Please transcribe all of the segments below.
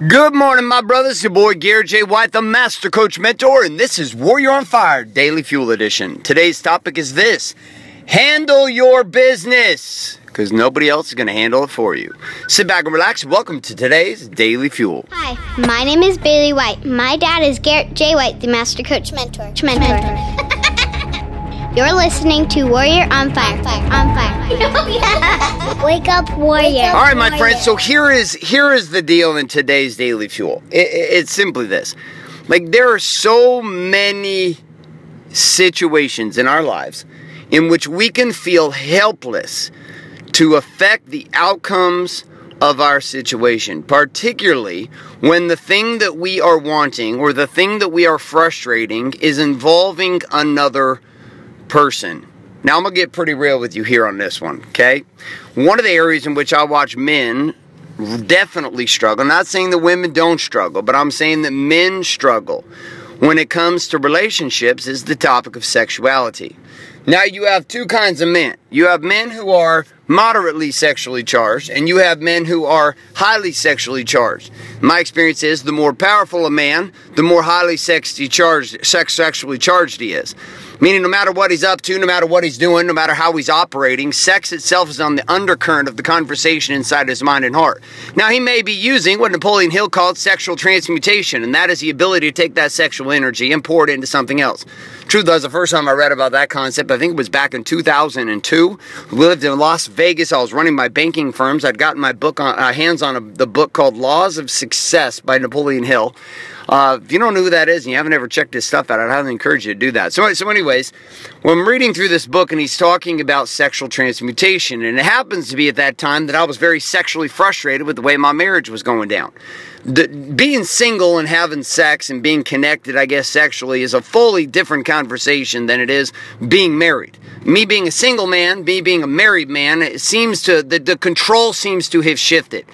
Good morning, my brothers. Your boy Garrett J. White, the Master Coach Mentor, and this is Warrior on Fire Daily Fuel Edition. Today's topic is this Handle your business, because nobody else is going to handle it for you. Sit back and relax. Welcome to today's Daily Fuel. Hi, my name is Bailey White. My dad is Garrett J. White, the Master Coach Mentor. Mentor. You're listening to Warrior on Fire. On Fire. On fire. Oh, Wake up, Warrior. All right, my friends. So here is here is the deal in today's Daily Fuel. It, it, it's simply this: like there are so many situations in our lives in which we can feel helpless to affect the outcomes of our situation, particularly when the thing that we are wanting or the thing that we are frustrating is involving another person. Now, I'm going to get pretty real with you here on this one, okay? One of the areas in which I watch men definitely struggle, I'm not saying the women don't struggle, but I'm saying that men struggle when it comes to relationships is the topic of sexuality. Now, you have two kinds of men. You have men who are moderately sexually charged, and you have men who are highly sexually charged. My experience is the more powerful a man, the more highly sexually charged, sex, sexually charged he is. Meaning, no matter what he's up to, no matter what he's doing, no matter how he's operating, sex itself is on the undercurrent of the conversation inside his mind and heart. Now, he may be using what Napoleon Hill called sexual transmutation, and that is the ability to take that sexual energy and pour it into something else. Truth was, the first time I read about that concept, I think it was back in 2002. We lived in Las Vegas. I was running my banking firms. I'd gotten my book on, uh, hands on a, the book called Laws of Success by Napoleon Hill. Uh, if you don't know who that is and you haven't ever checked his stuff out, I'd highly encourage you to do that. So, so anyways, when I'm reading through this book and he's talking about sexual transmutation, and it happens to be at that time that I was very sexually frustrated with the way my marriage was going down. The, being single and having sex and being connected, I guess, sexually is a fully different conversation than it is being married. Me being a single man, me being a married man, it seems to, the, the control seems to have shifted.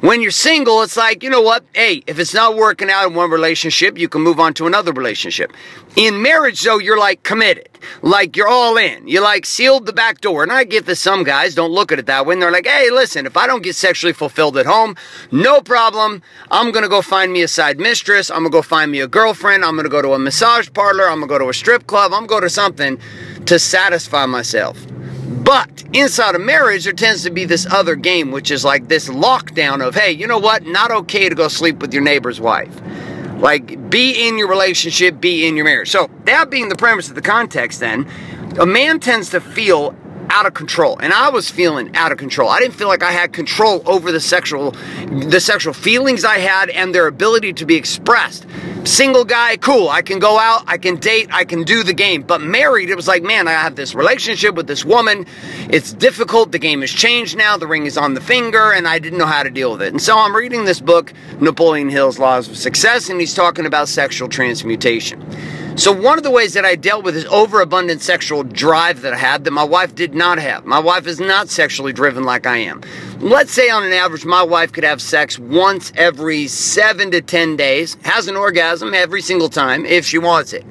When you're single, it's like, you know what? Hey, if it's not working out in one relationship, you can move on to another relationship. In marriage, though, you're like committed. Like you're all in. You like sealed the back door. And I get that some guys don't look at it that way. And they're like, hey, listen, if I don't get sexually fulfilled at home, no problem. I'm going to go find me a side mistress. I'm going to go find me a girlfriend. I'm going to go to a massage parlor. I'm going to go to a strip club. I'm going to go to something to satisfy myself. But inside of marriage, there tends to be this other game, which is like this lockdown of, hey, you know what? Not okay to go sleep with your neighbor's wife. Like, be in your relationship, be in your marriage. So, that being the premise of the context, then, a man tends to feel out of control and i was feeling out of control i didn't feel like i had control over the sexual the sexual feelings i had and their ability to be expressed single guy cool. I can go out i can date i can do the game. But married it was like man i have this relationship with this woman. It's difficult. The game has changed now. The ring is on the finger and i didn't know how to deal with it. And so i'm reading this book napoleon hill's laws of success and he's talking about sexual transmutation so, one of the ways that I dealt with this overabundant sexual drive that I had that my wife did not have. My wife is not sexually driven like I am. Let's say on an average, my wife could have sex once every seven to 10 days, has an orgasm every single time if she wants it.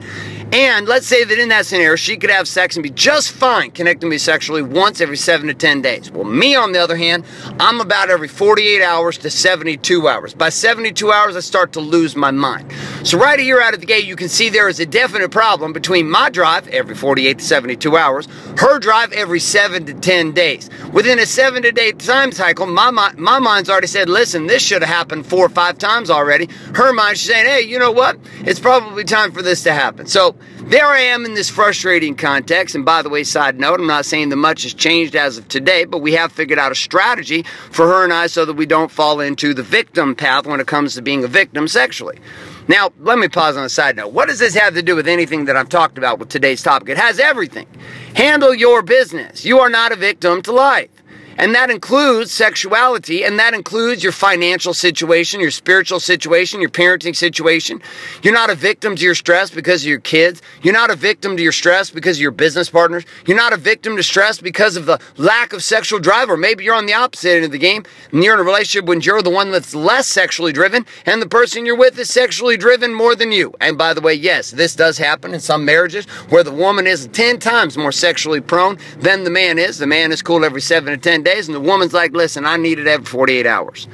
And let's say that in that scenario, she could have sex and be just fine connecting me sexually once every seven to 10 days. Well, me, on the other hand, I'm about every 48 hours to 72 hours. By 72 hours, I start to lose my mind. So, right here out of the gate, you can see there is a definite problem between my drive every 48 to 72 hours, her drive every seven to 10 days. Within a seven to eight time cycle, my, my mind's already said, listen, this should have happened four or five times already. Her mind's saying, hey, you know what? It's probably time for this to happen. So, there I am in this frustrating context. And by the way, side note, I'm not saying that much has changed as of today, but we have figured out a strategy for her and I so that we don't fall into the victim path when it comes to being a victim sexually. Now, let me pause on a side note. What does this have to do with anything that I've talked about with today's topic? It has everything. Handle your business. You are not a victim to life. And that includes sexuality, and that includes your financial situation, your spiritual situation, your parenting situation. You're not a victim to your stress because of your kids. You're not a victim to your stress because of your business partners. You're not a victim to stress because of the lack of sexual drive, or maybe you're on the opposite end of the game and you're in a relationship when you're the one that's less sexually driven, and the person you're with is sexually driven more than you. And by the way, yes, this does happen in some marriages where the woman is 10 times more sexually prone than the man is. The man is cool every 7 to 10 days days, and the woman's like, listen, I need it every 48 hours.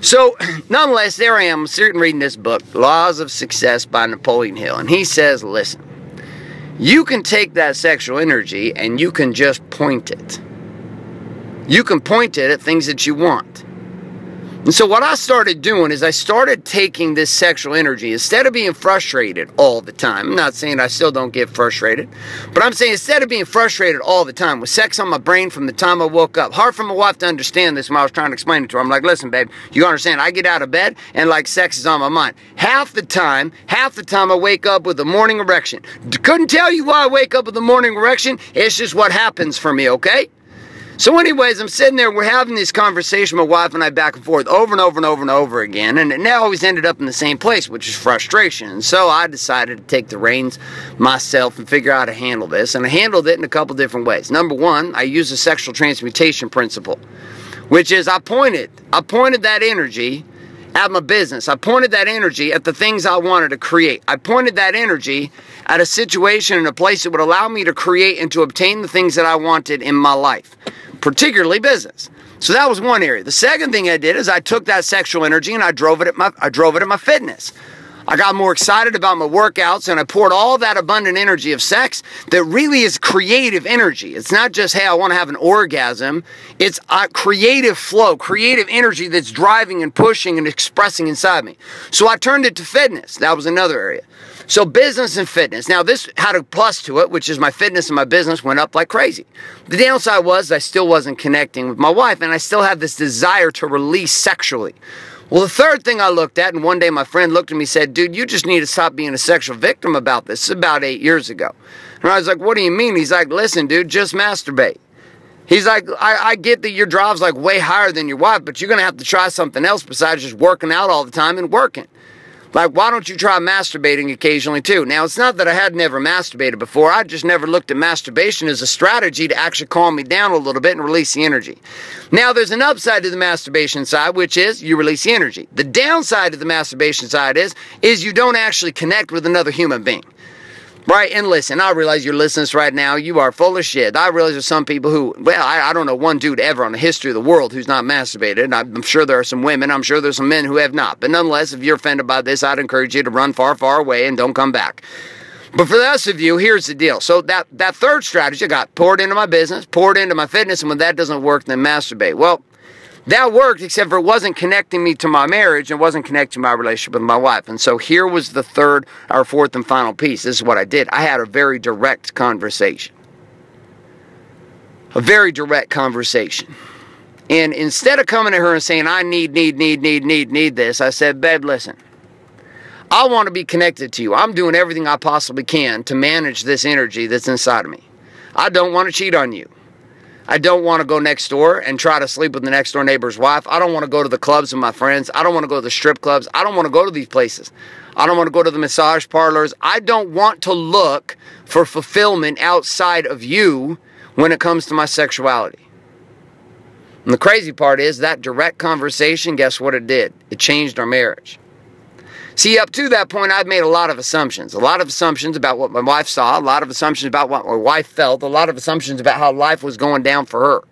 So, nonetheless, there I am, sitting reading this book, Laws of Success by Napoleon Hill. And he says, listen, you can take that sexual energy and you can just point it. You can point it at things that you want. And so what I started doing is I started taking this sexual energy instead of being frustrated all the time. I'm not saying I still don't get frustrated, but I'm saying instead of being frustrated all the time with sex on my brain from the time I woke up. Hard for my wife to understand this when I was trying to explain it to her. I'm like, listen, babe, you understand? I get out of bed and like sex is on my mind. Half the time, half the time I wake up with a morning erection. Couldn't tell you why I wake up with a morning erection. It's just what happens for me, okay? So, anyways, I'm sitting there, we're having this conversation, my wife and I back and forth over and over and over and over again, and it now always ended up in the same place, which is frustration. And so I decided to take the reins myself and figure out how to handle this. And I handled it in a couple different ways. Number one, I used the sexual transmutation principle, which is I pointed, I pointed that energy at my business. I pointed that energy at the things I wanted to create. I pointed that energy at a situation and a place that would allow me to create and to obtain the things that I wanted in my life particularly business. So that was one area. The second thing I did is I took that sexual energy and I drove it at my I drove it at my fitness. I got more excited about my workouts and I poured all that abundant energy of sex that really is creative energy. It's not just, hey, I want to have an orgasm. It's a creative flow, creative energy that's driving and pushing and expressing inside me. So I turned it to fitness. That was another area. So business and fitness. Now this had a plus to it, which is my fitness and my business went up like crazy. The downside was I still wasn't connecting with my wife and I still had this desire to release sexually. Well, the third thing I looked at, and one day my friend looked at me and said, Dude, you just need to stop being a sexual victim about this. It's about eight years ago. And I was like, What do you mean? He's like, Listen, dude, just masturbate. He's like, I, I get that your drive's like way higher than your wife, but you're gonna have to try something else besides just working out all the time and working. Like, why don't you try masturbating occasionally too? Now, it's not that I had never masturbated before. I just never looked at masturbation as a strategy to actually calm me down a little bit and release the energy. Now, there's an upside to the masturbation side, which is you release the energy. The downside to the masturbation side is, is you don't actually connect with another human being. Right, and listen, I realize you're listening right now. You are full of shit. I realize there's some people who, well, I, I don't know one dude ever on the history of the world who's not masturbated. I'm sure there are some women. I'm sure there's some men who have not. But nonetheless, if you're offended by this, I'd encourage you to run far, far away and don't come back. But for the rest of you, here's the deal. So that, that third strategy got poured into my business, poured into my fitness, and when that doesn't work, then masturbate. Well, that worked, except for it wasn't connecting me to my marriage and wasn't connecting my relationship with my wife. And so here was the third or fourth and final piece. This is what I did. I had a very direct conversation. A very direct conversation. And instead of coming to her and saying, I need, need, need, need, need, need this, I said, Babe, listen. I want to be connected to you. I'm doing everything I possibly can to manage this energy that's inside of me. I don't want to cheat on you. I don't want to go next door and try to sleep with the next door neighbor's wife. I don't want to go to the clubs with my friends. I don't want to go to the strip clubs. I don't want to go to these places. I don't want to go to the massage parlors. I don't want to look for fulfillment outside of you when it comes to my sexuality. And the crazy part is that direct conversation, guess what it did? It changed our marriage. See, up to that point, I'd made a lot of assumptions. A lot of assumptions about what my wife saw, a lot of assumptions about what my wife felt, a lot of assumptions about how life was going down for her.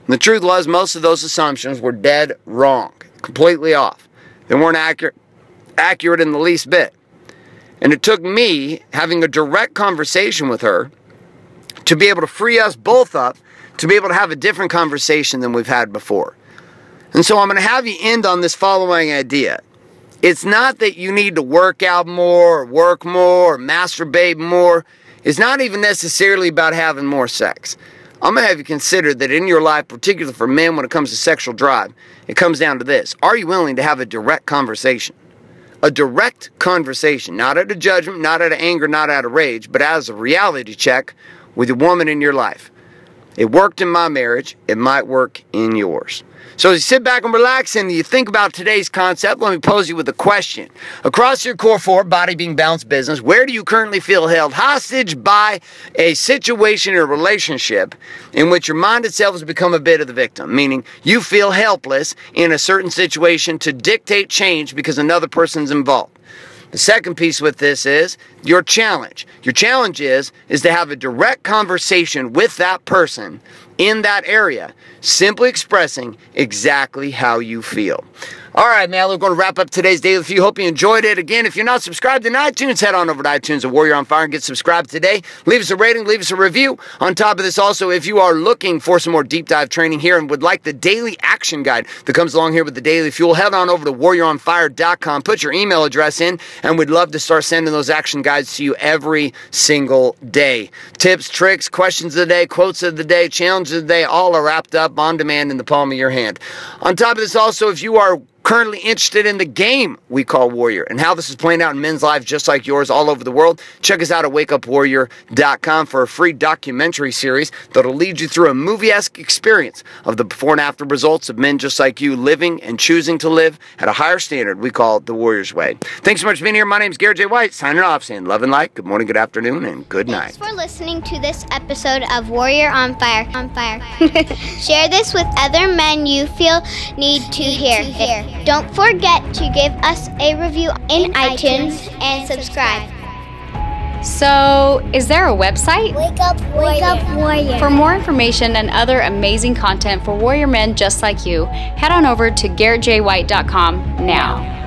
And the truth was, most of those assumptions were dead wrong, completely off. They weren't accurate, accurate in the least bit. And it took me having a direct conversation with her to be able to free us both up to be able to have a different conversation than we've had before. And so I'm going to have you end on this following idea. It's not that you need to work out more, or work more, or masturbate more. It's not even necessarily about having more sex. I'm going to have you consider that in your life, particularly for men when it comes to sexual drive, it comes down to this. Are you willing to have a direct conversation? A direct conversation, not out of judgment, not out of anger, not out of rage, but as a reality check with a woman in your life. It worked in my marriage, it might work in yours. So as you sit back and relax and you think about today's concept, let me pose you with a question. Across your core four, body being balanced business, where do you currently feel held hostage by a situation or relationship in which your mind itself has become a bit of the victim? Meaning you feel helpless in a certain situation to dictate change because another person's involved. The second piece with this is your challenge. Your challenge is is to have a direct conversation with that person in that area, simply expressing exactly how you feel. All right, man. We're going to wrap up today's Daily Fuel. Hope you enjoyed it. Again, if you're not subscribed to iTunes, head on over to iTunes and Warrior on Fire and get subscribed today. Leave us a rating, leave us a review. On top of this, also, if you are looking for some more deep dive training here and would like the daily action guide that comes along here with the Daily Fuel, head on over to warrioronfire.com, put your email address in, and we'd love to start sending those action guides to you every single day. Tips, tricks, questions of the day, quotes of the day, challenges of the day, all are wrapped up on demand in the palm of your hand. On top of this, also, if you are currently interested in the game we call Warrior and how this is playing out in men's lives just like yours all over the world, check us out at wakeupwarrior.com for a free documentary series that'll lead you through a movie esque experience of the before and after results of men just like you living and choosing to live at a higher standard we call it the Warrior's Way. Thanks so much for being here. My name is Garrett J. White, signing off, saying love and light, good morning, good afternoon, and good night. Thanks for listening to this episode of Warrior on Fire. On Fire. Share this with other men you feel need to hear. Don't forget to give us a review in iTunes and subscribe. So, is there a website? Wake up, Wake up, Warrior. For more information and other amazing content for warrior men just like you, head on over to garrettjwhite.com now.